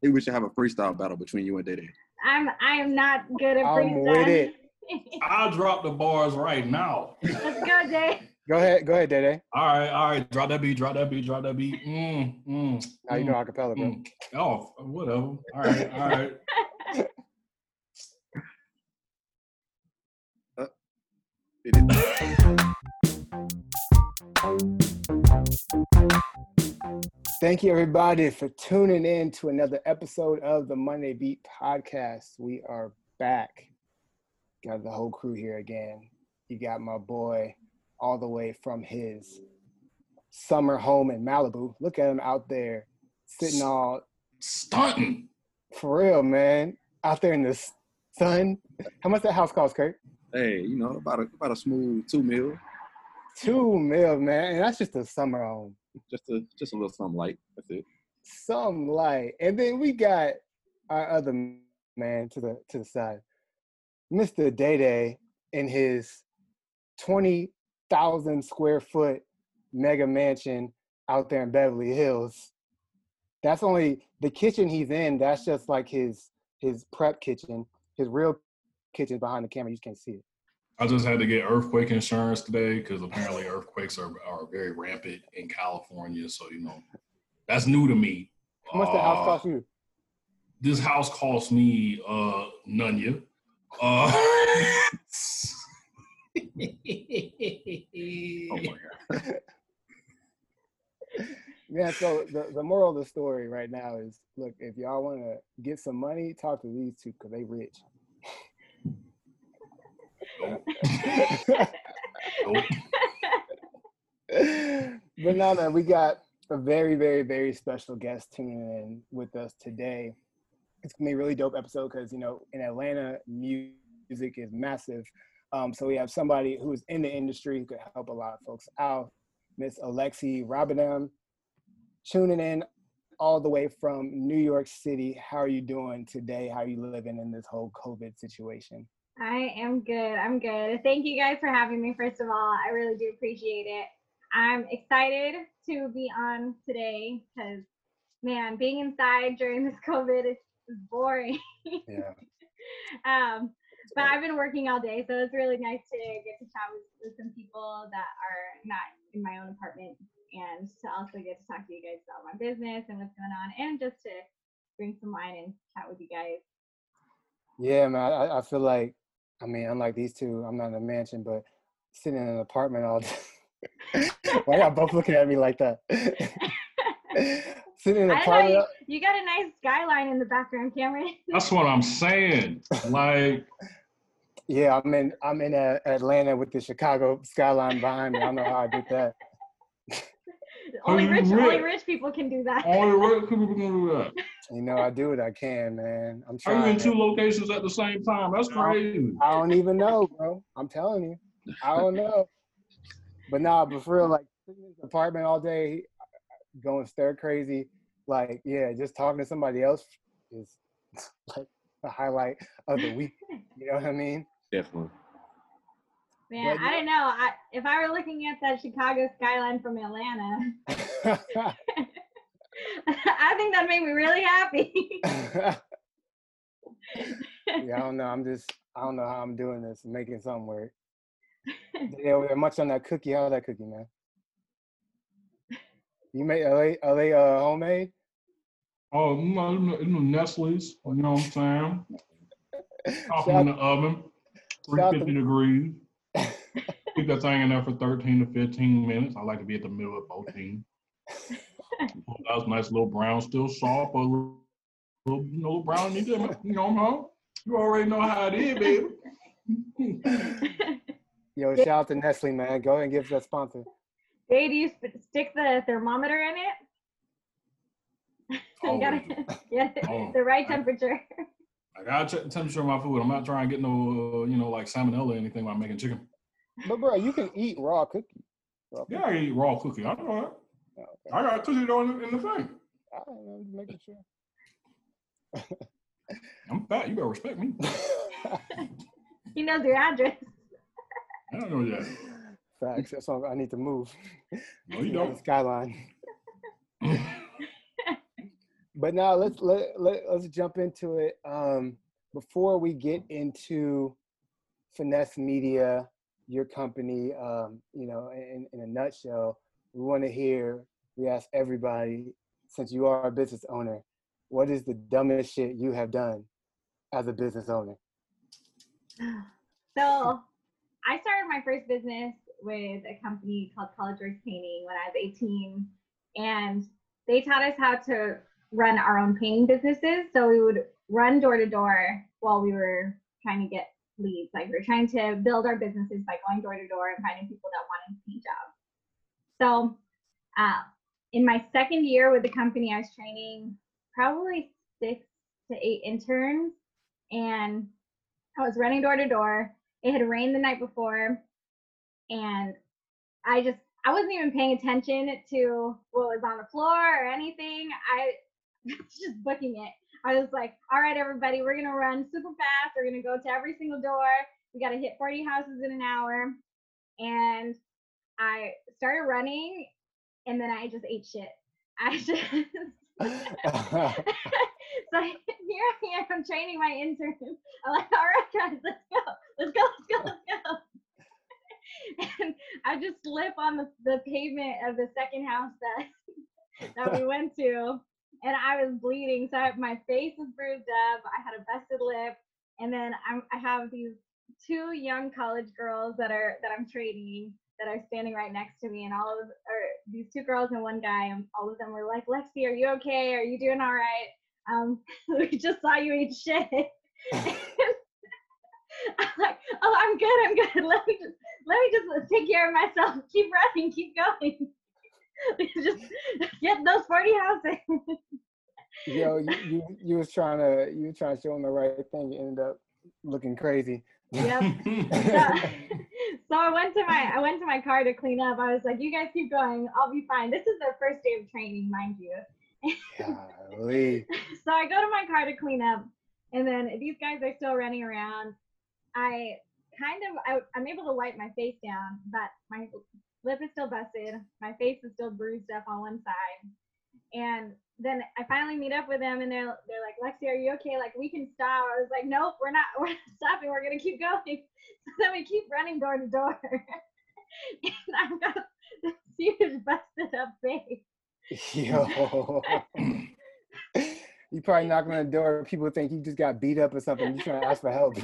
think we should have a freestyle battle between you and Day Day. I'm I'm not good at freestyle. I'm freestyle. with it. I'll drop the bars right now. Let's go, Day. Go ahead, go ahead, Dede. All right, all right. Drop that beat, drop that beat, drop that beat. Mm, mm, Now you mm, know acapella, bro. mm. Oh, whatever. All right, all right. It is- Thank you, everybody, for tuning in to another episode of the Monday Beat Podcast. We are back. Got the whole crew here again. You got my boy all the way from his summer home in Malibu. Look at him out there sitting all Stunting. for real, man. Out there in the sun. How much that house cost, Kurt? hey, you know, about a about a smooth two mil. Two mil, man. And that's just a summer home. Just a just a little something light. That's it. some light. And then we got our other man to the to the side, Mr. Day Day, in his twenty thousand square foot mega mansion out there in Beverly Hills. That's only the kitchen he's in. That's just like his his prep kitchen. His real kitchen behind the camera. You just can't see it. I just had to get earthquake insurance today because apparently earthquakes are, are very rampant in California. So, you know, that's new to me. How much the house Uh, cost you? This house cost me uh Nunya. Uh Oh my god. Yeah, so the, the moral of the story right now is look, if y'all want to get some money, talk to these two because they rich. But no, man, we got a very, very, very special guest tuning in with us today. It's gonna be a really dope episode because you know in Atlanta, music is massive. Um, so we have somebody who is in the industry who could help a lot of folks out. Miss Alexi Rabadam, tuning in all the way from New York City. How are you doing today? How are you living in this whole COVID situation? I am good. I'm good. Thank you guys for having me. First of all, I really do appreciate it. I'm excited to be on today because, man, being inside during this COVID is, is boring. Yeah. um, but I've been working all day, so it's really nice to get to chat with, with some people that are not in my own apartment and to also get to talk to you guys about my business and what's going on and just to bring some wine and chat with you guys. Yeah, man. I, I feel like, I mean, unlike these two, I'm not in a mansion, but sitting in an apartment all day. Why are y'all both looking at me like that? sitting in an I don't know, apartment. you, you got a nice skyline in the background, Cameron. That's what I'm saying. Like, Yeah, I'm in. I'm in uh, Atlanta with the Chicago skyline behind me. I don't know how I did that. Only you rich, only rich? rich people can do that. only rich people can do that. You know, I do what I can, man. I'm Are you trying. in two man. locations at the same time? That's crazy. I don't even know, bro. I'm telling you, I don't know. But nah, but for real, like in the apartment all day, going stir crazy. Like, yeah, just talking to somebody else is like the highlight of the week. You know what I mean? Definitely. Man, But I don't know. I, if I were looking at that Chicago skyline from Atlanta, I think that made me really happy. yeah, I don't know. I'm just, I don't know how I'm doing this, making something work. Yeah, we're much on that cookie. How's that cookie, man? You made are they are they uh homemade? Oh, no, know, you know, you know Nestle's, you know what I'm saying? Pop them in the oven, shout 350 degrees. Keep that thing in there for 13 to 15 minutes. I like to be at the middle of 14. That's nice little brown, still soft, but a little, little, you know, brown. You know, you know, huh? you already know how it is, baby. Yo, shout out to Nestle, man. Go ahead and give us that sponsor. Jay, do you sp- stick the thermometer in it? you gotta yeah, Oh, the right I- temperature. I gotta check the temperature of my food. I'm not trying to get no, uh, you know, like salmonella or anything while I'm making chicken. But bro, you can eat raw cookie. Raw Yeah, I eat raw cookie. I know that. cookies. Oh, okay. I got cookie dough in, the- in the thing. I don't know, just making sure. I'm fat. You better respect me. he knows your address. I don't know that. Facts. That's why I need to move. No, you Yeah, the don't. Skyline. but now let's let, let let's jump into it. Um, before we get into Finessed Media, your company, um, you know, in, in a nutshell, we want to hear. We ask everybody, since you are a business owner, what is the dumbest shit you have done as a business owner? So I started my first business with a company called College Works Painting when I was 18. And they taught us how to run our own painting businesses. So we would run door to door while we were trying to get leads. Like we're trying to build our businesses by going door to door and finding people that want to see jobs. So uh, in my second year with the company, I was training probably six to eight interns. And I was running door to door. It had rained the night before. And I just, I wasn't even paying attention to what was on the floor or anything. I was just booking it. I was like, all right, everybody, we're to run super fast. We're to go to every single door. We got to hit 40 houses in an hour. And I started running and then I just ate shit. I just, so here I am training my interns. I'm like, all right, guys, let's go, let's go, let's go, let's go. and I just slip on the, the pavement of the second house that that we went to, and I was bleeding. So I, my face was bruised up. I had a busted lip, and then I'm, I have these two young college girls that are that I'm training that are standing right next to me, and all of or these two girls and one guy, and all of them were like, "Lexi, are you okay? Are you doing all right? Um, we just saw you eat shit." I'm like, "Oh, I'm good. I'm good. Let me just let me just take care of myself. Keep running. Keep going. just get those forty houses." Yo, you, you you was trying to you were trying to show them the right thing. You ended up looking crazy. Yep. so, so I went to my I went to my car to clean up. I was like, "You guys keep going. I'll be fine." This is their first day of training, mind you. Golly. so I go to my car to clean up, and then these guys are still running around. I kind of I, I'm able to wipe my face down, but my lip is still busted. My face is still bruised up on one side, and then I finally meet up with them and they're they're like, Lexi, are you okay? Like we can stop. I was like, Nope, we're not we're not stopping, we're gonna keep going. So then we keep running door to door. and I've got this huge busted up face. Yo. you probably knock on the door, people think you just got beat up or something. You're trying to ask for help.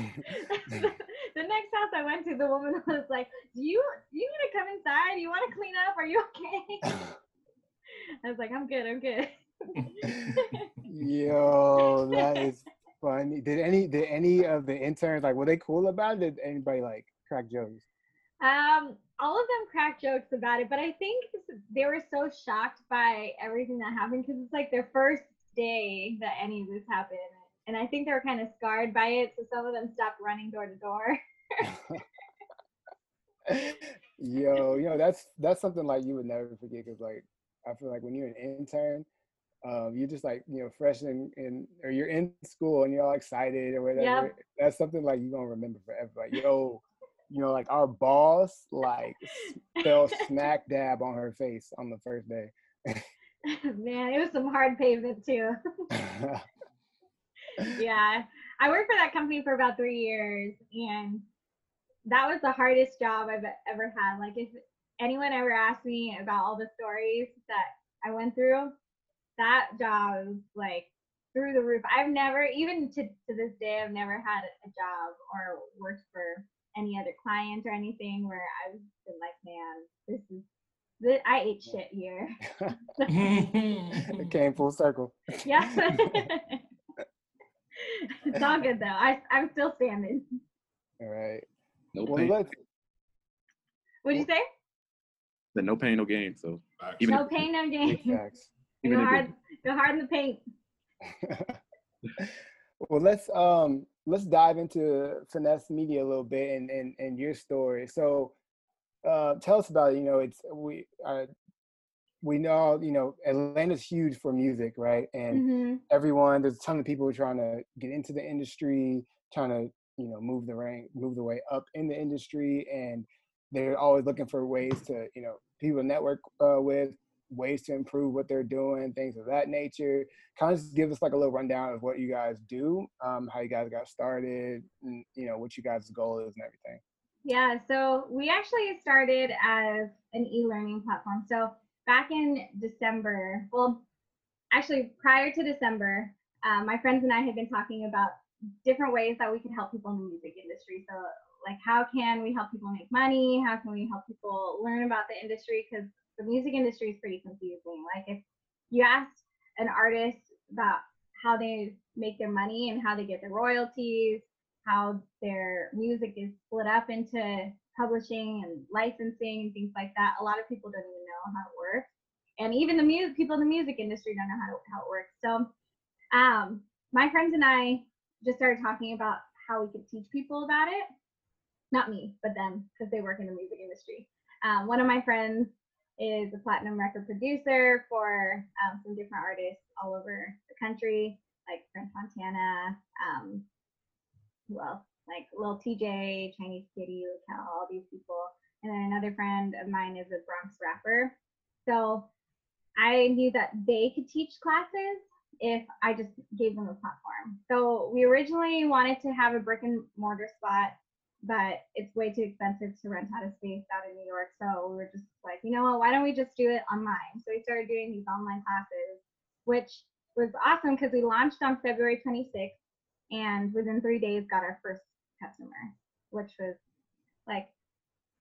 The next house I went to, the woman was like, Do you do you need to come inside? You want to clean up? Are you okay? I was like, I'm good, I'm good. Yo, that is funny. Did any did any of the interns like were they cool about it? Did anybody like crack jokes? Um, all of them cracked jokes about it, but I think they were so shocked by everything that happened because it's like their first day that any of this happened, and I think they were kind of scarred by it. So some of them stopped running door to door. Yo, you know that's that's something like you would never forget because like I feel like when you're an intern, um, you're just like you know fresh in, in or you're in school and you're all excited or whatever. Yep. That's something like you're gonna remember forever. Like yo, you know, like our boss like fell smack dab on her face on the first day. Man, it was some hard pavement too. yeah, I worked for that company for about three years, and that was the hardest job I've ever had. Like, if anyone ever asked me about all the stories that I went through, that job was like through the roof. I've never, even to, to this day, I've never had a job or worked for any other client or anything where I've been like, man, this is, this, I ate shit here. it came full circle. yeah. It's all good though. I, I'm still standing. All right. No Well, pain. let's What'd you say? Then no pain, no gain. So Even No if- pain, no gain. facts. even go hard, it, go hard in the paint. well, let's um let's dive into Finessed Media a little bit and and, and your story. So, uh, tell us about it. You know, it's we uh, we know you know Atlanta's huge for music, right? And hmm everyone there's a ton of people trying to get into the industry, trying to you know move the rank, move the way up in the industry, and they're always looking for ways to you know people to network uh, with. ways to improve what they're doing, things of that nature. Kind of just give us like a little rundown of what you guys do, um, how you guys got started, and you know what you guys' goal is and everything. Yeah, so we actually started as an e-learning platform. So back in December, well, actually prior to December, um, my friends and I had been talking about different ways that we could help people in the music industry. So like how can we help people make money? How can we help people learn about the industry? Because the music industry is pretty confusing. Like if you ask an artist about how they make their money and how they get their royalties, how their music is split up into publishing and licensing and things like that, a lot of people don't even know how it works. And even the music people in the music industry don't know how, to, how it works. So um, my friends and I just started talking about how we could teach people about it. Not me, but them, because they work in the music industry. Um, one of my friends is a platinum record producer for um, some different artists all over the country, like French Montana, um, who else? Like Lil Tjay, Chinese Kitty, all these people. And then another friend of mine is a Bronx rapper. So I knew that they could teach classes if I just gave them a platform. So we originally wanted to have a brick and mortar spot, but it's way too expensive to rent out a space out in New York. So we were just like, you know what, why don't we just do it online? So we started doing these online classes, which was awesome because we launched on February 26th and within three days got our first customer, which was like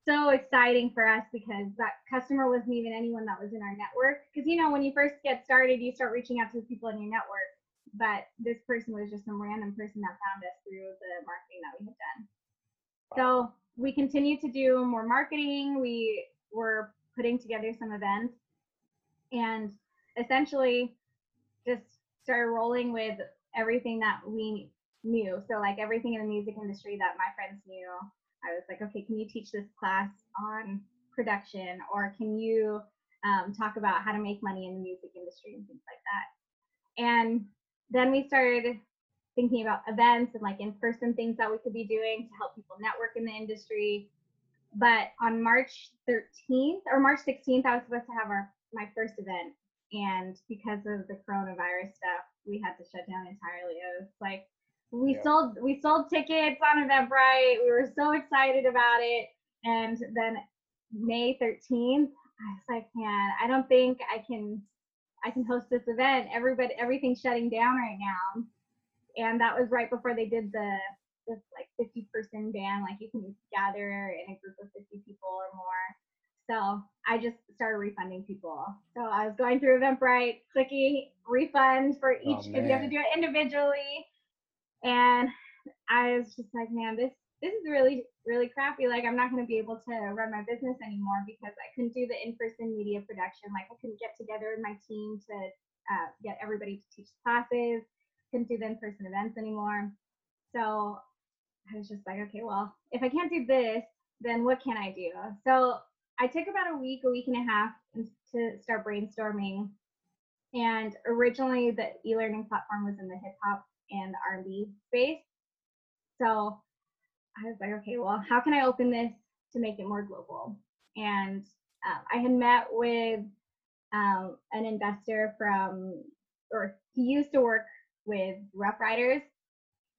so exciting for us because that customer wasn't even anyone that was in our network. Because you know, when you first get started, you start reaching out to the people in your network. But this person was just some random person that found us through the marketing that we had done. So we continued to do more marketing. We were putting together some events and essentially just started rolling with everything that we knew. So like everything in the music industry that my friends knew, I was like, okay, can you teach this class on production or can you um, talk about how to make money in the music industry and things like that. And then we started thinking about events and like in-person things that we could be doing to help people network in the industry. But on March 13th or March 16th, I was supposed to have our my first event, and because of the coronavirus stuff, we had to shut down entirely. It was like we yeah. sold we sold tickets on Eventbrite. We were so excited about it, and then May 13th, I was like, man, I don't think I can I can host this event. Everybody everything's shutting down right now. And that was right before they did the this like 50 person ban, like you can gather in a group of 50 people or more. So I just started refunding people. So I was going through Eventbrite, clicking refund for oh, each because oh, you have to do it individually. And I was just like, man, this this is really really crappy. Like I'm not going to be able to run my business anymore because I couldn't do the in-person media production. Like I couldn't get together with my team to uh, get everybody to teach classes. Couldn't do the in-person events anymore. So I was just like, okay, well, if I can't do this, then what can I do? So I took about a week, a week and a half to start brainstorming. And originally, the e-learning platform was in the hip hop and R&B space. So I was like, okay, well, how can I open this to make it more global? And uh, I had met with um, an investor from, or he used to work with Ruff Ryders,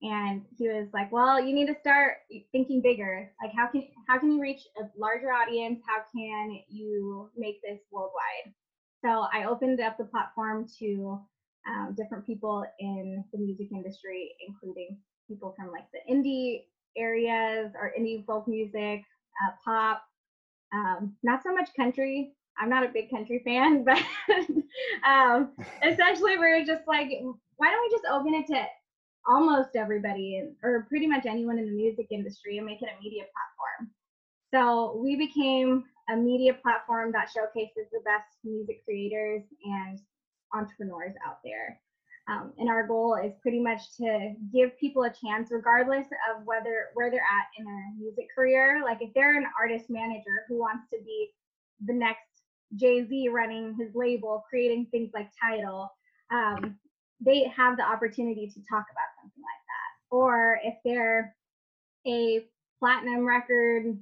and he was like, well, you need to start thinking bigger. Like, how can how can you reach a larger audience? How can you make this worldwide? So I opened up the platform to um, different people in the music industry, including people from like the indie areas or indie folk music, uh, pop, um, not so much country. I'm not a big country fan, but um, essentially we're just like, why don't we just open it to almost everybody and, or pretty much anyone in the music industry and make it a media platform. So we became a media platform that showcases the best music creators and entrepreneurs out there. Um, and our goal is pretty much to give people a chance, regardless of whether where they're at in their music career. Like if they're an artist manager who wants to be the next Jay Z running his label, creating things like Tidal, um, they have the opportunity to talk about something like that. Or if they're a platinum record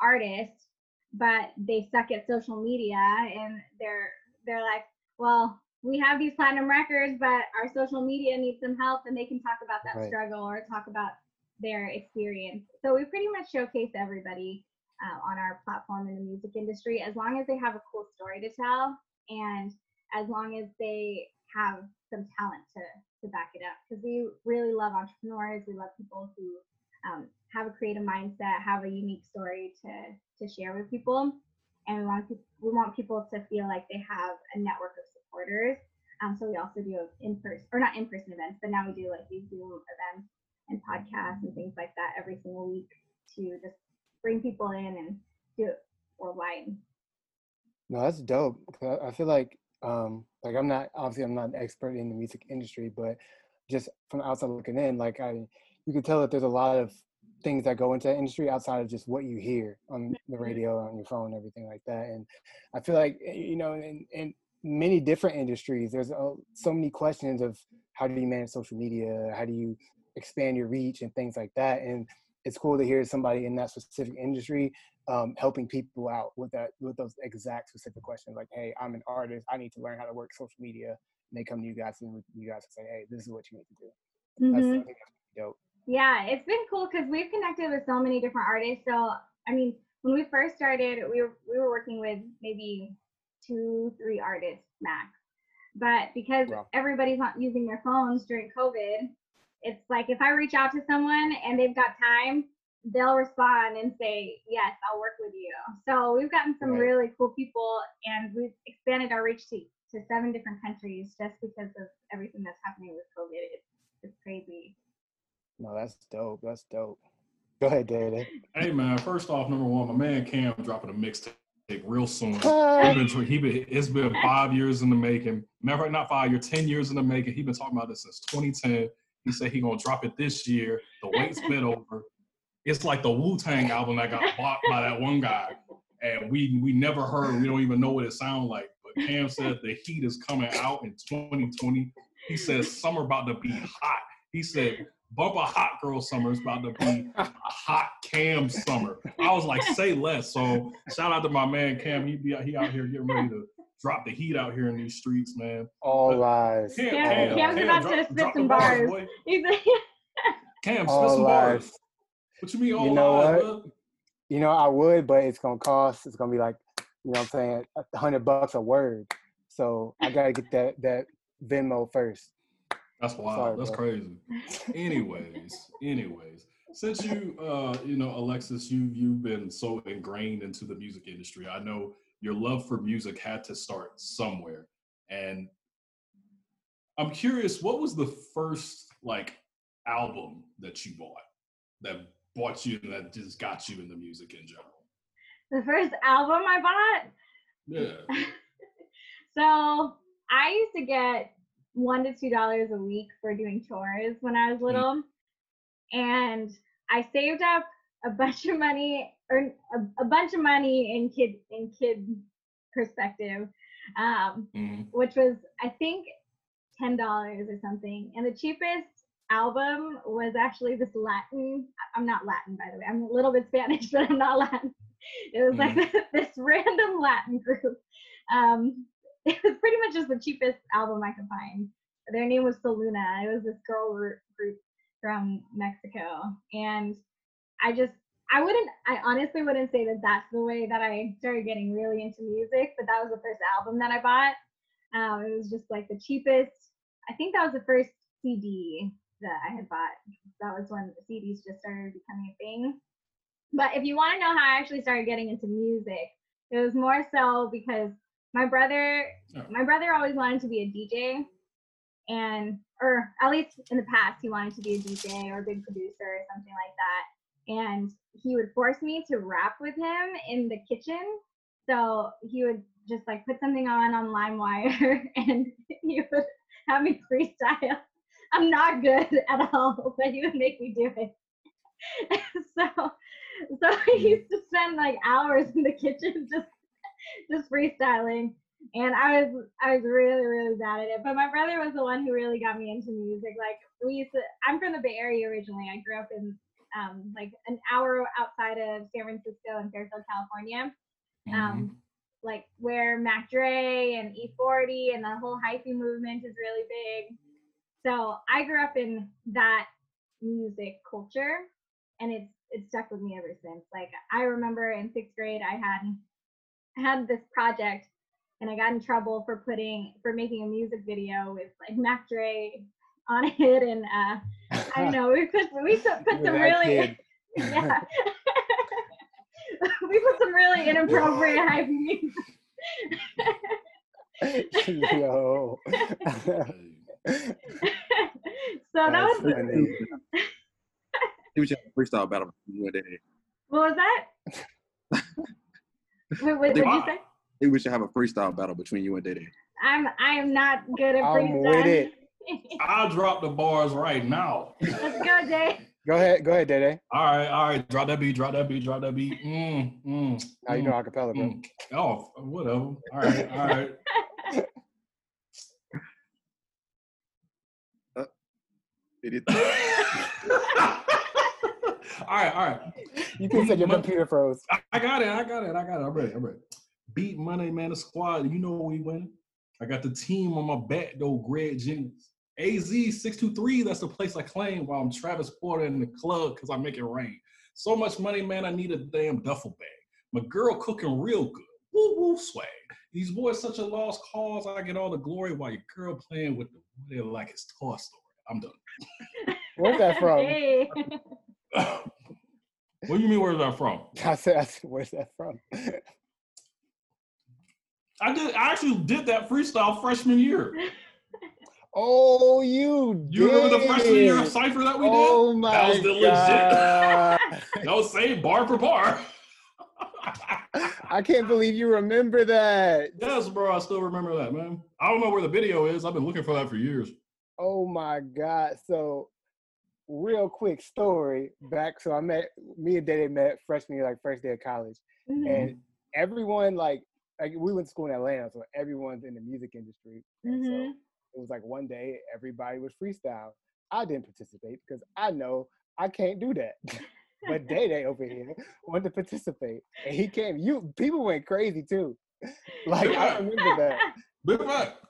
artist, but they suck at social media and they're they're like, well, we have these platinum records, but our social media needs some help, and they can talk about that Right. struggle or talk about their experience. So we pretty much showcase everybody uh, on our platform in the music industry as long as they have a cool story to tell and as long as they have some talent to, to back it up. Because we really love entrepreneurs, we love people who um, have a creative mindset, have a unique story to, to share with people. And we want, peop- we want people to feel like they have a network of supporters. Um, so we also do in person, or not in person events, but now we do like these Zoom events and podcasts and things like that every single week to just bring people in and do it worldwide. No, that's dope. I feel like, um, like I'm not obviously I'm not an expert in the music industry, but just from outside looking in, like I, you can tell that there's a lot of things that go into that industry outside of just what you hear on the radio, on your phone, everything like that. And I feel like eh, you know, and, in many different industries, there's uh, so many questions of how do you manage social media, how do you expand your reach, and things like that. And it's cool to hear somebody in that specific industry um, helping people out with that with those exact specific questions like hey i'm an artist i need to learn how to work social media and they come to you guys and you guys say hey this is what you need to do that's, Mhm. That's dope Yeah, it's been cool because we've connected with so many different artists. So I mean, when we first started, we were we were working with maybe two, three artists max. But because Wow. everybody's not using their phones during COVID, it's like if I reach out to someone and they've got time, they'll respond and say, Yes, I'll work with you. So we've gotten some Right. really cool people and we've expanded our reach to, to seven different countries just because of everything that's happening with COVID. It's it's crazy. no that's dope that's dope go ahead David. Hey man, first off, number one, my man Cam dropping a mixtape real soon. Uh, he been, he been, it's been five years in the making. Matter of fact, not five, you're 10 years in the making. He's been talking about this since 2010. He said he gonna drop it this year. The wait's been over. It's like the Wu Tang album that got bought by that one guy, and we we never heard. We don't even know what it sounds like. But Cam said the heat is coming out in 2020. He says summer about to be hot. He said bump a hot girl summer is about to be a hot Cam summer. I was like, say less. So shout out to my man Cam. He be out, he out here getting ready to drop the heat out here in these streets, man. all lies Cam, Cam- Cam, Cam's Cam, about drop, to spit drop some bars, bars. boy. He's Cam, spit all some bars. What you mean all You know lies, what? bud? you know i would but it's gonna cost it's gonna be like you know what i'm saying a hundred bucks a word so i gotta get that that venmo first That's wild. Sorry, That's bro. crazy. anyways, anyways, since you, uh, you know, Alexis, you you've been so ingrained into the music industry. I know your love for music had to start somewhere, and I'm curious, what was the first like album that you bought that bought you that just got you in the music in general? the first album I bought. Yeah. So I used to get one to two dollars a week for doing chores when I was little, and I saved up a bunch of money or a, a bunch of money in kid in kid perspective, um, Mhm. which was I think ten dollars or something. And the cheapest album was actually this Latin. I'm not Latin by the way. I'm a little bit Spanish, but I'm not Latin. It was like this random Latin group. Um, it was pretty much just the cheapest album I could find. Their name was Soluna. It was this girl gr- group from Mexico, and I just I wouldn't I honestly wouldn't say that that's the way that I started getting really into music, but that was the first album that I bought. Um, it was just like the cheapest. I think that was the first CD that I had bought. That was when CDs just started becoming a thing. But if you want to know how I actually started getting into music, it was more so because my brother, Yeah. my brother always wanted to be a DJ, and or at least in the past he wanted to be a DJ or a big producer or something like that. And he would force me to rap with him in the kitchen. So he would just like put something on on LimeWire and he would have me freestyle. I'm not good at all, but he would make me do it. so so I used to spend like hours in the kitchen just just freestyling. And I was I was really, really bad at it. But my brother was the one who really got me into music. Like we used to I'm from the Bay Area originally. I grew up in um like an hour outside of San Francisco in Fairfield, California. Um, like where Mac Dre and E40 and the whole hyphy movement is really big. So I grew up in that music culture and it's it's stuck with me ever since. Like I remember in sixth grade I had had this project and I got in trouble for putting for making a music video with like Mac Dre on it and uh I don't know we put we put, put some really yeah we put some really inappropriate hype music Yo. so that That's was funny. We should have a freestyle battle between you and Day. what was that Wait, what did you say I think we should have a freestyle battle between you and Day Day. I'm I am not good at I'm with freestyle. it. I'll drop the bars right now. Let's go, Jay. Go ahead, go ahead, Dede. All right, all right. Drop that beat, drop that beat, drop that beat. Mm, mm, Now you mm, know acapella, bro. mm. Oh, whatever. All right, all right. It is- all right, all right. You can say your Mon- computer froze. I, I got it. I got it. I got it. I'm ready. I'm ready. Beat Money Man the squad. You know we win. I got the team on my back though. Greg Jennings. AZ six two three. That's the place I claim while I'm Travis Porter in the club because I make it rain. So much money, man. I need a damn duffel bag. My girl cooking real good. Woo woo swag. These boys such a lost cause. I get all the glory while your girl playing with the wood like it's Toy Story. I'm done. Where's that from? Hey. what do you mean? Where's that from? I said, I said, where's that from? I did. I actually did that freestyle freshman year. Oh, you You remember the freshman year cipher that we did? Oh did? my That was the legit. God. That was same bar for bar. I can't believe you remember that. yes, bro. I still remember that, man. I don't know where the video is. I've been looking for that for years. Oh my God. So, real quick story back. So, I met, me and Dede met freshman year, like first day of college. Mhm, And everyone, like, like we went to school in Atlanta, so everyone's in the music industry. And so it was like one day everybody was freestyle. I didn't participate because I know I can't do that. but Day Day over here wanted to participate, and he came. You people went crazy too. Like I remember that. Big fact.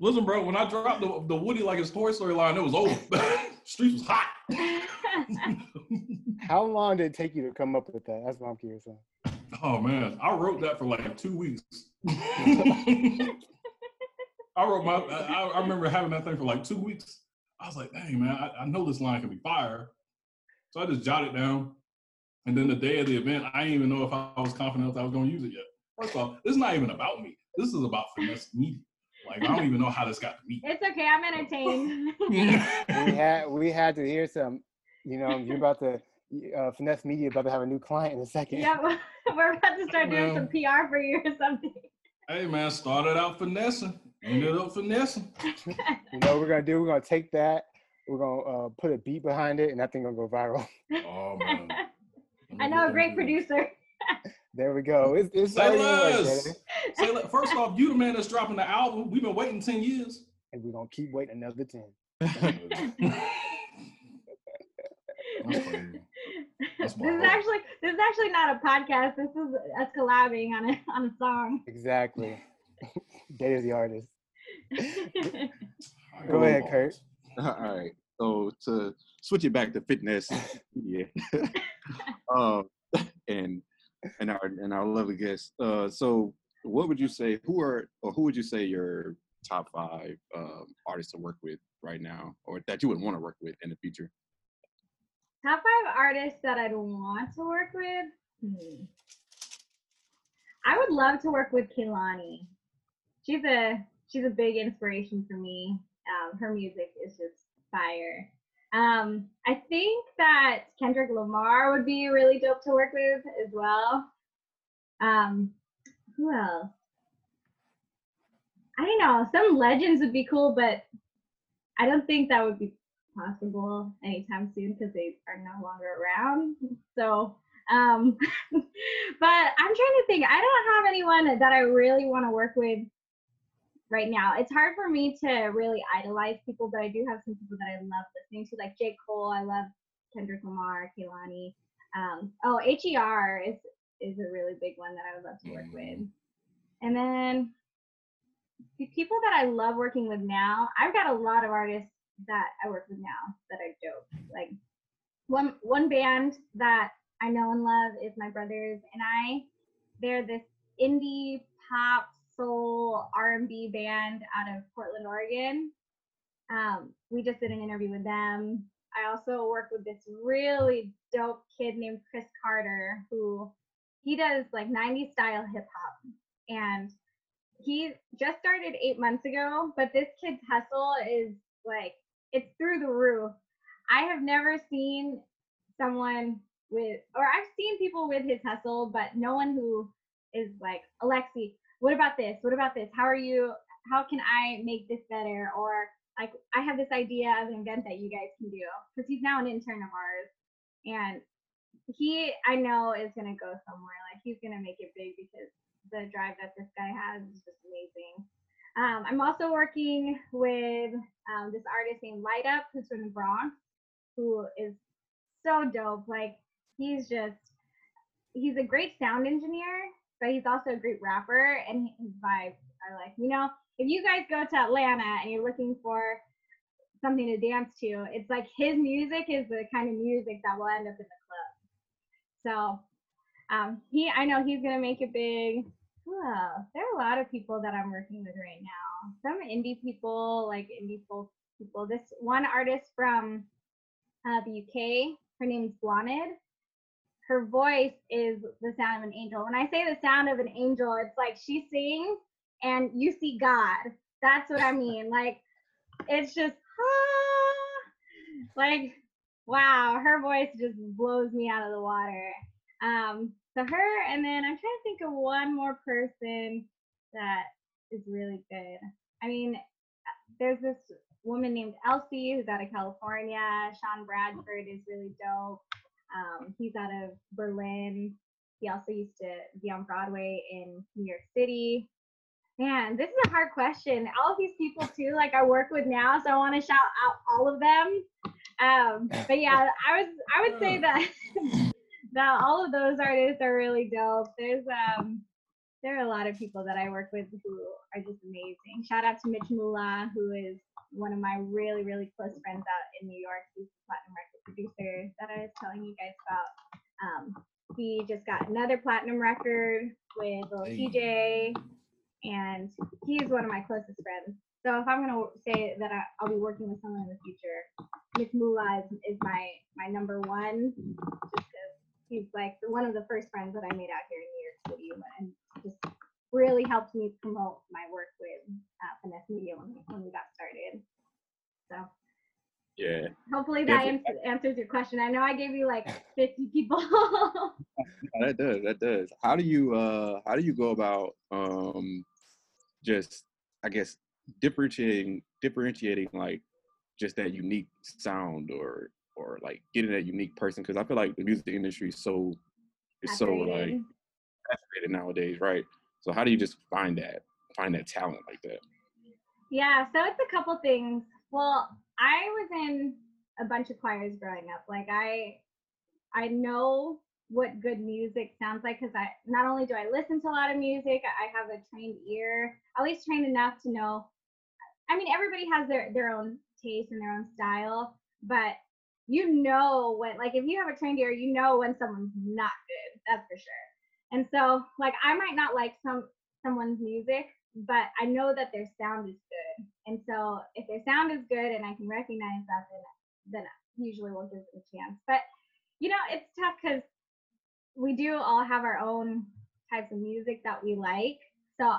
Listen, bro. When I dropped the, the Woody like his Toy Story line, it was over. Streets was hot. How long did it take you to come up with that? That's what I'm curious on. Oh man, I wrote that for like two weeks. I wrote my. I, I remember having that thing for like two weeks. I was like, "Dang man, I, I know this line can be fire." So I just jotted it down, and then the day of the event, I didn't even know if I was confident if I was going to use it yet. First off, this is not even about me. This is about finesse media. Like I don't even know how this got to me. it's okay. I'm entertained. We had we had to hear some. You know, you're about to uh, Finessed Media about to have a new client in a second. yeah, we're- we're about to start doing some PR for you or something. hey man, started out finessing, ended up finessing. You know what we're gonna do? We're gonna take that. We're gonna uh, put a beat behind it, and that thing gonna go viral. Oh man. I know a great producer. There we go. It's, it's Say already less. Say, look, first off, you the man that's dropping the album. We've been waiting 10 years. and we're gonna keep waiting another ten. That's. That's this is actually this is actually not a podcast. This is us collabing on a on a song. Exactly. Data's the artist. Go ahead. Kurt. All right. So to switch it back to fitness yeah. um, and and our and our lovely guest. Uh, so what would you say? Who are or who would you say your top five um, artists to work with right now, or that you would want to work with in the future? Top five artists that I'd want to work with. Hmm. I would love to work with Kehlani. She's a she's a big inspiration for me. Um, her music is just fire. Um, I think that Kendrick Lamar would be really dope to work with as well. Um, who else? I don't know. Some legends would be cool, but I don't think that would be possible anytime soon because they are no longer around. So, um, but I'm trying to think. I don't have anyone that I really want to work with right now. It's hard for me to really idolize people, but I do have some people that I love listening to, like J. Cole. I love Kendrick Lamar, Kehlani. Um, oh, HER is is a really big one that I would love to work with. and then the people that I love working with now, I've got a lot of artists that I work with now that are dope. Like one one band that I know and love is my brothers and I. They're this indie pop soul R&B band out of Portland, Oregon. Um, we just did an interview with them. I also work with this really dope kid named Chris Carter who he does like 90s style hip hop and he just started eight months ago, but this kid's hustle is like it's through the roof. I have never seen someone with, or I've seen people with his hustle, but no one who is like, Alexi, what about this? What about this? How are you? How can I make this better? Or like, I have this idea of an event that you guys can do because he's now an intern of ours, and he I know is gonna go somewhere. Like he's gonna make it big because the drive that this guy has is just amazing. Um, I'm also working with um, this artist named Light Up, who's from the Bronx, who is so dope. Like he's just he's a great sound engineer, but he's also a great rapper, and his vibes are like you know if you guys go to Atlanta and you're looking for something to dance to, it's like his music is the kind of music that will end up in the club. So um, he, I know he's gonna make it big. Well, there are a lot of people that I'm working with right now. Some indie people, like indie folk people. This one artist from uh, the UK, her name's Blonid. Her voice is the sound of an angel. When I say the sound of an angel, it's like she sings and you see God. That's what I mean. Like it's just ah, like wow, her voice just blows me out of the water. Um, so her, and then I'm trying to think of one more person that is really good. I mean, there's this woman named Elsie who's out of California. Sean Bradford is really dope. Um, he's out of Berlin. He also used to be on Broadway in New York City. Man, this is a hard question. All of these people too, like I work with now, so I want to shout out all of them. Um, but yeah, I was I would say that that all of those artists are really dope. There's um there are a lot of people that I work with who are just amazing. Shout out to Mitch Mula, who is one of my really, really close friends out in New York. He's a platinum record producer that I was telling you guys about. Um, he just got another platinum record with Lil Hey. TJ, and he's one of my closest friends. So if I'm gonna say that I, I'll be working with someone in the future, Mitch Mula is, is my my number one, just because he's like one of the first friends that I made out here in New York City, and just really helped me promote my work with uh, Finessed Media when when we got started. So Yeah. hopefully that ans- answers your question. I know I gave you like 50 people. No, that does. That does. How do you uh how do you go about um just I guess differentiating differentiating like just that unique sound or or like getting that unique person because I feel like the music industry is so is so like saturated nowadays, right? So how do you just find that find that talent like that? Yeah, so it's a couple things. Well, I was in a bunch of choirs growing up. Like I I know what good music sounds like because I not only do I listen to a lot of music, I have a trained ear, at least trained enough to know. I mean, everybody has their their own taste and their own style, but you know when like if you have a trained ear, you know when someone's not good. That's for sure. And so like I might not like some someone's music, but I know that their sound is good. And so if their sound is good and I can recognize that, then then usually we'll give them a chance. But you know, it's tough because we do all have our own types of music that we like. So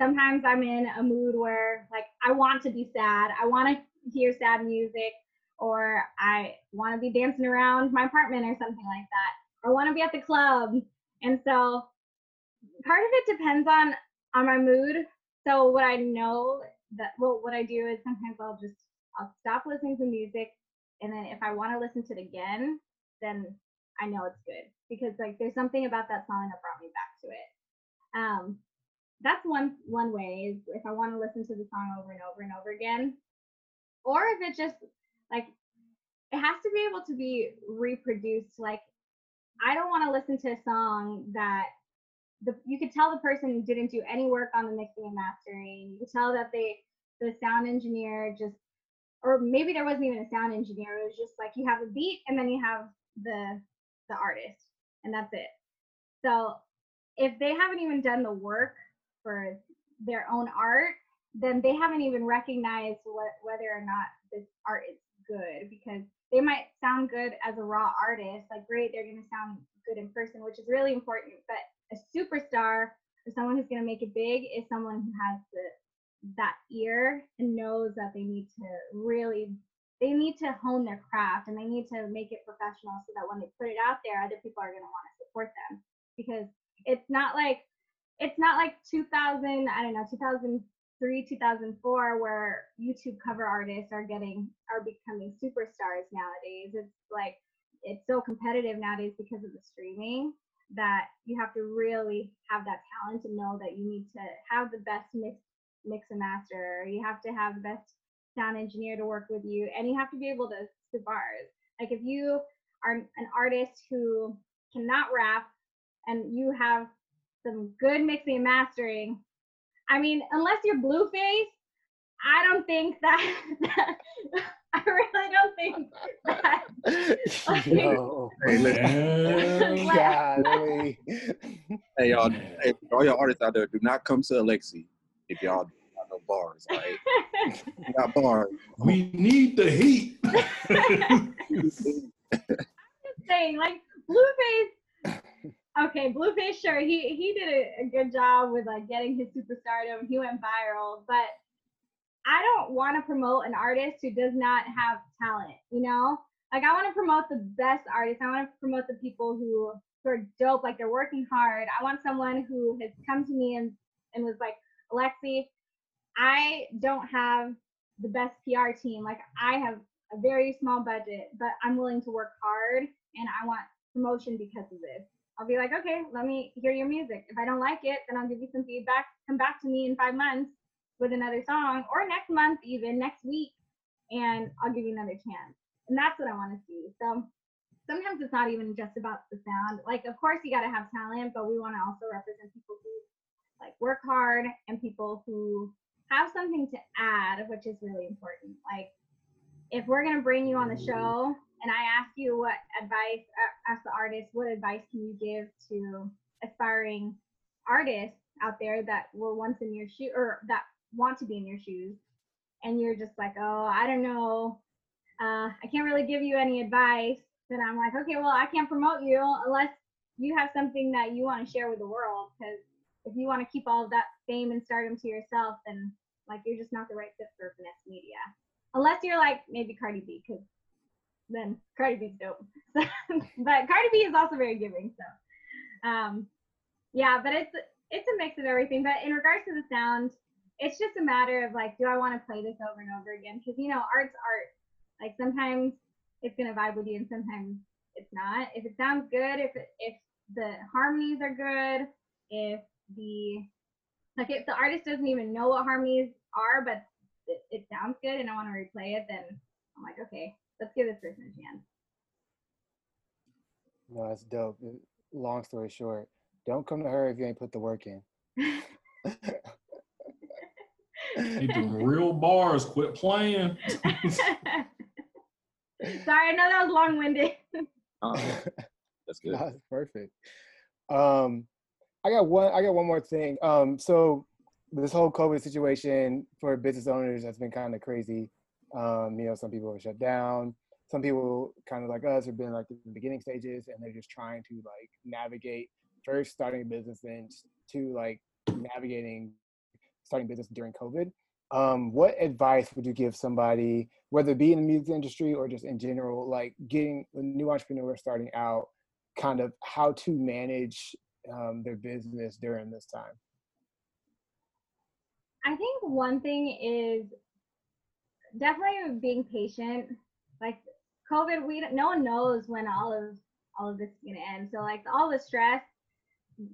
sometimes I'm in a mood where like I want to be sad. I want to hear sad music or I want to be dancing around my apartment or something like that. Or want to be at the club. And so part of it depends on on my mood. So what I know that well what I do is sometimes I'll just I'll stop listening to music and then if I want to listen to it again, then I know it's good because like there's something about that song that brought me back to it. Um, that's one one way is if I want to listen to the song over and over and over again, or if it just like it has to be able to be reproduced. Like I don't want to listen to a song that the you could tell the person didn't do any work on the mixing and mastering. You could tell that they the sound engineer just or maybe there wasn't even a sound engineer. It was just like you have a beat and then you have the the artist and that's it. So if they haven't even done the work for their own art, then they haven't even recognized what whether or not this art is good because they might sound good as a raw artist, like great, they're gonna sound good in person, which is really important. But a superstar or someone who's gonna make it big is someone who has the that ear and knows that they need to really they need to hone their craft and they need to make it professional so that when they put it out there other people are going to want to support them. Because it's not like it's not like 2000 i don't know 2003 2004 where youtube cover artists are getting are becoming superstars nowadays. It's like it's so competitive nowadays because of the streaming that you have to really have that talent to know that you need to have the best mix mix and master. You have to have the best sound engineer to work with you, and you have to be able to spit bars. Like if you are an artist who cannot rap and you have some good mixing and mastering, I mean, unless you're Blueface, I don't think that. that I really don't think that. Like, Yo. Hey, listen, Golly. hey y'all, hey, all y'all artists out there, do not come to Alexi if y'all got no bars, all right? You got bars. We need the heat. I'm just saying like Blueface. Okay, Blueface, sure, he he did a, a good job with like getting his superstardom. He went viral, but I don't want to promote an artist who does not have talent. You know, like I want to promote the best artists. I want to promote the people who who are dope, like they're working hard. I want someone who has come to me and and was like, Alexi, I don't have the best PR team. Like I have a very small budget, but I'm willing to work hard and I want promotion because of this. I'll be like, okay, let me hear your music. If I don't like it, then I'll give you some feedback. Come back to me in five months with another song or next month, even next week, and I'll give you another chance. And that's what I want to see. So sometimes it's not even just about the sound. Like, of course, you got to have talent, but we want to also represent people who like work hard and people who have something to add, which is really important. Like, if we're gonna bring you on the show and I ask you what advice, uh, ask the artist, what advice can you give to aspiring artists out there that were once in your shoe or that want to be in your shoes, and you're just like, oh, I don't know, uh, I can't really give you any advice. Then I'm like, okay, well, I can't promote you unless you have something that you want to share with the world. Because if you want to keep all that fame and stardom to yourself, then like you're just not the right fit for Finessed Media unless you're like maybe Cardi B, because then Cardi B's dope. but Cardi B is also very giving, so um, yeah. But it's it's a mix of everything. But in regards to the sound, it's just a matter of like, do I want to play this over and over again? Because you know, art's art. Like sometimes it's gonna vibe with you, and sometimes it's not. If it sounds good, if it, if the harmonies are good, if the like if the artist doesn't even know what harmonies are, but it, it sounds good and I want to replay it, then I'm like, okay, let's give this person a chance. No, that's dope. Long story short, don't come to her if you ain't put the work in. Need them real bars. Quit playing. Sorry, I know that was long winded. Uh, that's good. That's perfect. Um, I got one. I got one more thing. Um, so this whole COVID situation for business owners has been kind of crazy. Um, you know, some people are shut down. Some people, kind of like us, have been like in the beginning stages, and they're just trying to like navigate first starting a business, and to like navigating starting business during COVID. Um, what advice would you give somebody, whether it be in the music industry or just in general, like getting a new entrepreneur starting out, kind of how to manage um, their business during this time? I think one thing is definitely being patient. Like COVID, we no one knows when all of all of this is gonna end. So like all the stress,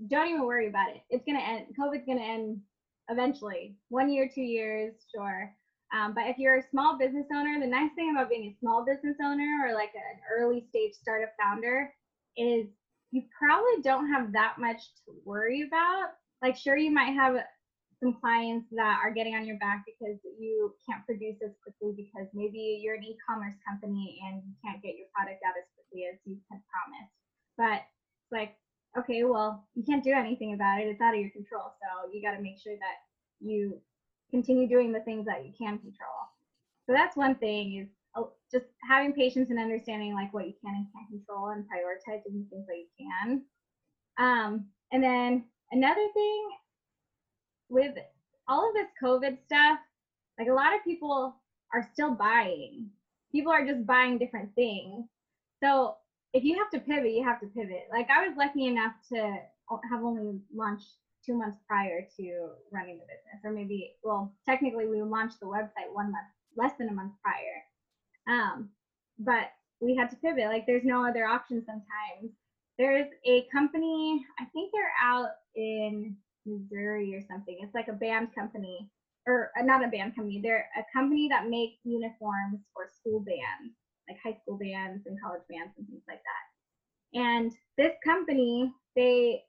don't even worry about it. It's gonna end. COVID's gonna end eventually. One year, two years, sure. Um, but if you're a small business owner, the nice thing about being a small business owner or like an early stage startup founder is you probably don't have that much to worry about. Like, sure, you might have some clients that are getting on your back because you can't produce as quickly because maybe you're an e-commerce company and you can't get your product out as quickly as you had promised. But like, okay, well, you can't do anything about it. It's out of your control. So you got to make sure that you continue doing the things that you can control. So that's one thing is uh, just having patience and understanding like what you can and can't control and prioritizing things that you can. Um, and then another thing with all of this COVID stuff, like a lot of people are still buying. People are just buying different things. So if you have to pivot, you have to pivot. Like I was lucky enough to have only launched two months prior to running the business, or maybe, well, technically we launched the website one month, less than a month prior. Um, but we had to pivot. Like there's no other option sometimes. There's a company, I think they're out in Missouri or something. It's like a band company, or uh, not a band company. They're a company that makes uniforms for school bands, like high school bands and college bands and things like that. And this company, they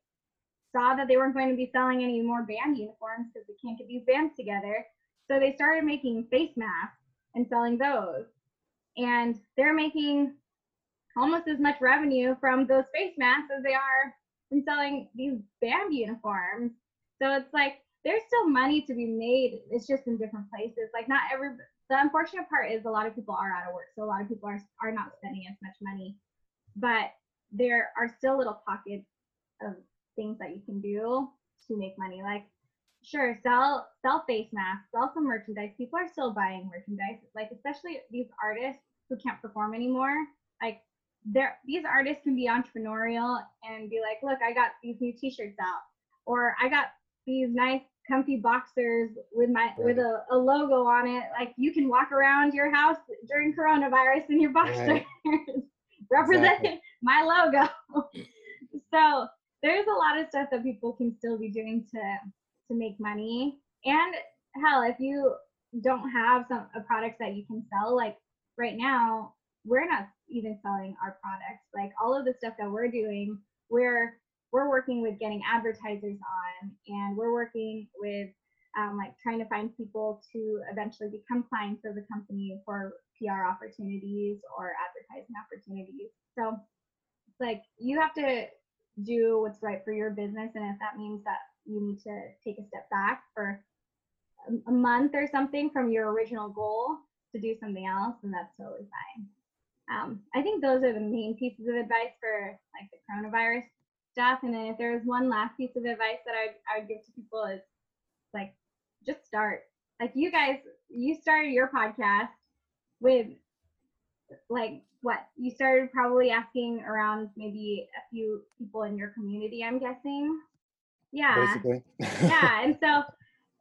saw that they weren't going to be selling any more band uniforms because they can't get these bands together. So they started making face masks and selling those. And they're making almost as much revenue from those face masks as they are from selling these band uniforms. So it's like there's still money to be made. It's just in different places. Like not every the unfortunate part is a lot of people are out of work. So a lot of people are are not spending as much money. But there are still little pockets of things that you can do to make money. Like sure, sell sell face masks, sell some merchandise. People are still buying merchandise. Like especially these artists who can't perform anymore. Like there these artists can be entrepreneurial and be like, look, I got these new t-shirts out. Or I got these nice comfy boxers with my right. with a, a, logo on it. Like you can walk around your house during coronavirus in your boxers right. representing exactly. my logo. so there's a lot of stuff that people can still be doing to to make money. And hell, if you don't have some a products that you can sell, like right now, we're not even selling our products. Like all of the stuff that we're doing, we're we're working with getting advertisers on and we're working with um, like trying to find people to eventually become clients of the company for PR opportunities or advertising opportunities. So it's like you have to do what's right for your business. And if that means that you need to take a step back for a month or something from your original goal to do something else, then that's totally fine. Um, I think those are the main pieces of advice for like the coronavirus stuff. And then if there was one last piece of advice that I'd, I would give to people is like, just start. Like you guys, you started your podcast with like what you started probably asking around maybe a few people in your community i'm guessing yeah Basically. yeah and so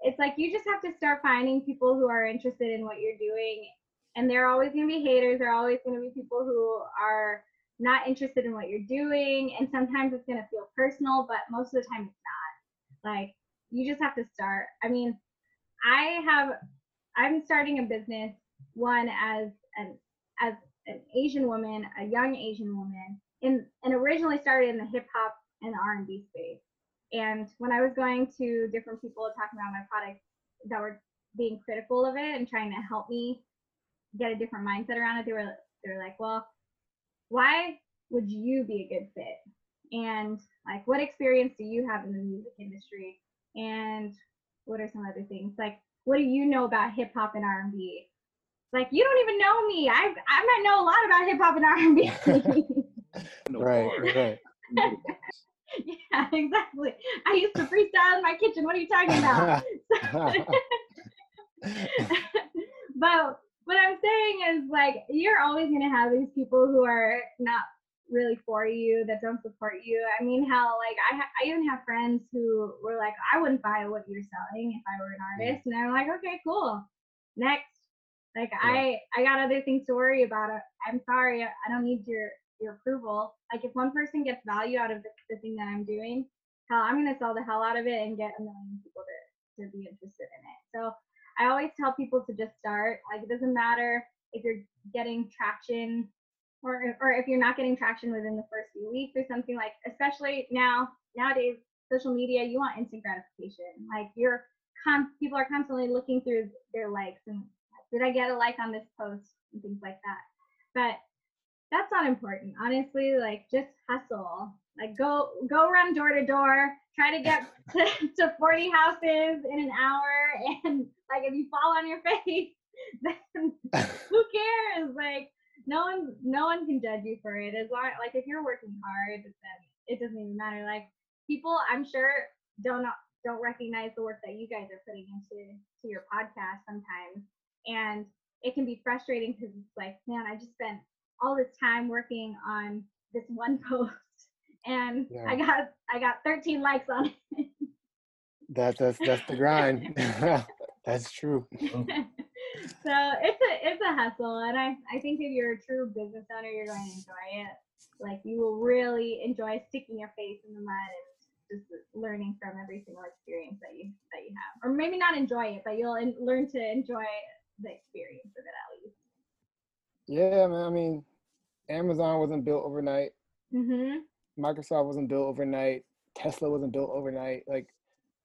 it's like you just have to start finding people who are interested in what you're doing and there are always going to be haters there are always going to be people who are not interested in what you're doing and sometimes it's going to feel personal but most of the time it's not. Like you just have to start. I mean i have i'm starting a business one as an as an asian woman a young asian woman in and originally started in the hip hop and r&b space. And when i was going to different people talking about my product that were being critical of it and trying to help me get a different mindset around it they were they were like well why would you be a good fit? And like, what experience do you have in the music industry? And what are some other things? Like, what do you know about hip hop and R&B? Like, you don't even know me. I I might know a lot about hip hop and R&B. right, right. yeah, exactly. I used to freestyle in my kitchen. What are you talking about? but saying is like you're always gonna have these people who are not really for you that don't support you. I mean, hell, like I ha- I even have friends who were like, I wouldn't buy what you're selling if I were an mm. artist, and I'm like, okay, cool, next. Like yeah. I I got other things to worry about. Uh, I'm sorry, I don't need your your approval. Like if one person gets value out of the, the thing that I'm doing, hell, I'm gonna sell the hell out of it and get a million people to to be interested in it. So I always tell people to just start. Like it doesn't matter if you're getting traction or or if you're not getting traction within the first few weeks or something like especially now nowadays social media you want instant gratification. Like you're con- people are constantly looking through their likes and did i get a like on this post? and things like that. But that's not important. Honestly like just hustle like go go run door to door try to get to, to 40 houses in an hour and like if you fall on your face then who cares? Like no one no one can judge you for it. As long like if you're working hard then it doesn't even matter. Like people i'm sure don't don't recognize the work that you guys are putting into to your podcast sometimes. And it can be frustrating because it's like man i just spent all this time working on this one post and yeah. i got i got 13 likes on it that, that's that's the grind that's true so it's a it's a hustle, and I I think if you're a true business owner, you're going to enjoy it. Like you will really enjoy sticking your face in the mud and just learning from every single experience that you that you have, or maybe not enjoy it, but you'll in, learn to enjoy the experience of it at least. Yeah, man. I mean, Amazon wasn't built overnight. Mm-hmm. Microsoft wasn't built overnight. Tesla wasn't built overnight. Like,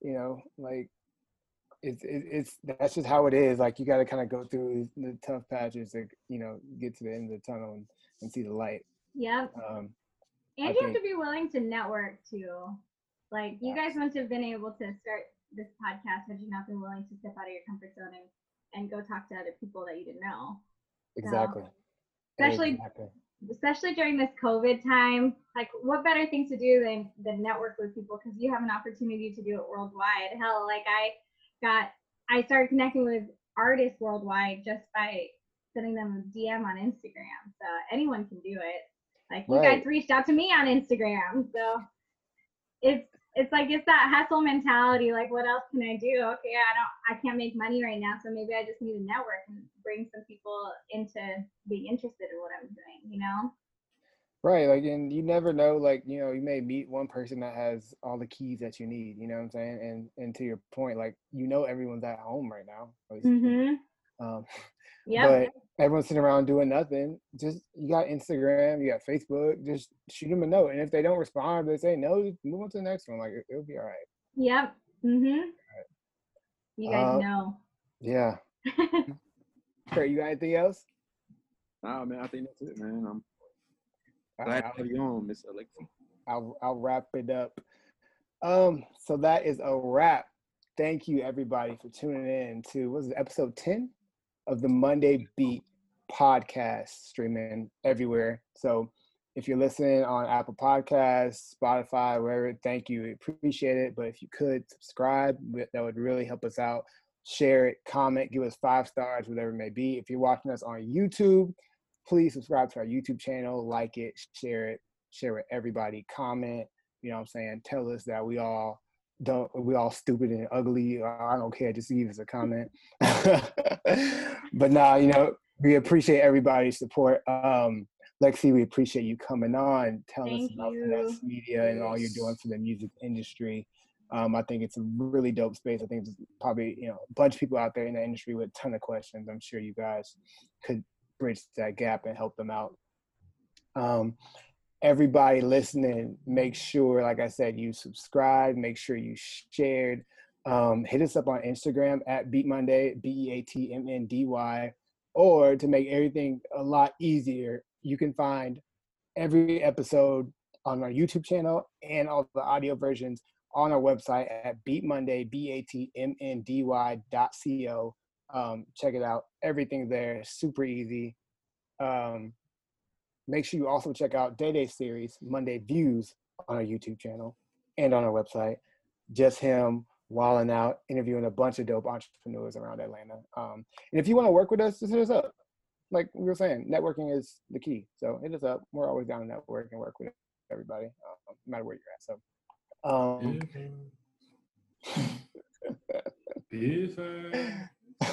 you know, like it's it's that's just how it is. Like you got to kind of go through the tough patches to you know get to the end of the tunnel and, and see the light. Yeah. Um, and I you think, have to be willing to network too. Like you guys wouldn't have been able to start this podcast had you not been willing to step out of your comfort zone and, and go talk to other people that you didn't know. Exactly. So, especially exactly. Especially during this COVID time, like what better thing to do than than network with people because you have an opportunity to do it worldwide. Hell, like I got I started connecting with artists worldwide just by sending them a DM on Instagram. So anyone can do it. Like you right. guys reached out to me on Instagram. So it's it's like it's that hustle mentality. Like what else can I do? Okay, I don't I can't make money right now, so maybe I just need a network and bring some people into being interested in what I'm doing, you know? Right, like, and you never know, like, you know, you may meet one person that has all the keys that you need, you know what I'm saying? And and to your point, like, you know, everyone's at home right now. Mm-hmm. Um, yeah. But everyone's sitting around doing nothing. Just you got Instagram, you got Facebook. Just shoot them a note, and if they don't respond, they say no, move on to the next one. Like it, will be all right. Yep. Mm-hmm. Right. You guys uh, know. Yeah. Kurt, you got anything else? Nah, man. I think that's it, man. I'm Glad to have you on, Miss Alexi. I'll I'll wrap it up. Um, so that is a wrap. Thank you everybody for tuning in to was it episode 10 of the Monday Beat podcast streaming everywhere. So if you're listening on Apple Podcasts, Spotify, wherever, thank you. We appreciate it. But if you could subscribe, that would really help us out. Share it, comment, give us five stars, whatever it may be. If you're watching us on YouTube, please subscribe to our YouTube channel, like it, share it, share with everybody, comment, you know what I'm saying? Tell us that we all don't we all stupid and ugly. I don't care, just leave us a comment. but now, nah, you know, we appreciate everybody's support. Um, Lexi, we appreciate you coming on, telling Thank us about you. Finessed Media and all you're doing for the music industry. Um, I think it's a really dope space. I think there's probably you know a bunch of people out there in the industry with a ton of questions. I'm sure you guys could bridge that gap and help them out. Um, everybody listening, make sure, like I said, you subscribe, make sure you shared. Um, hit us up on Instagram at Beat Monday, B E A T M N D Y. Or to make everything a lot easier, you can find every episode on our YouTube channel and all the audio versions on our website at Beat Monday, B A T M N D Y dot C O. Um, check it out. Everything there, super easy. Um, make sure you also check out Day Day series, Monday Views, on our YouTube channel and on our website. Just him walling out, interviewing a bunch of dope entrepreneurs around Atlanta. Um, and if you want to work with us, just hit us up. Like we were saying, networking is the key. So hit us up. We're always down to network and work with everybody, uh, no matter where you're at. So. Um,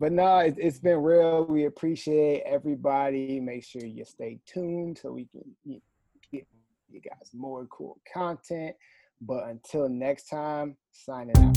but no, it, has been real. We appreciate everybody. Make sure you stay tuned so we can get you guys more cool content. But until next time, signing out.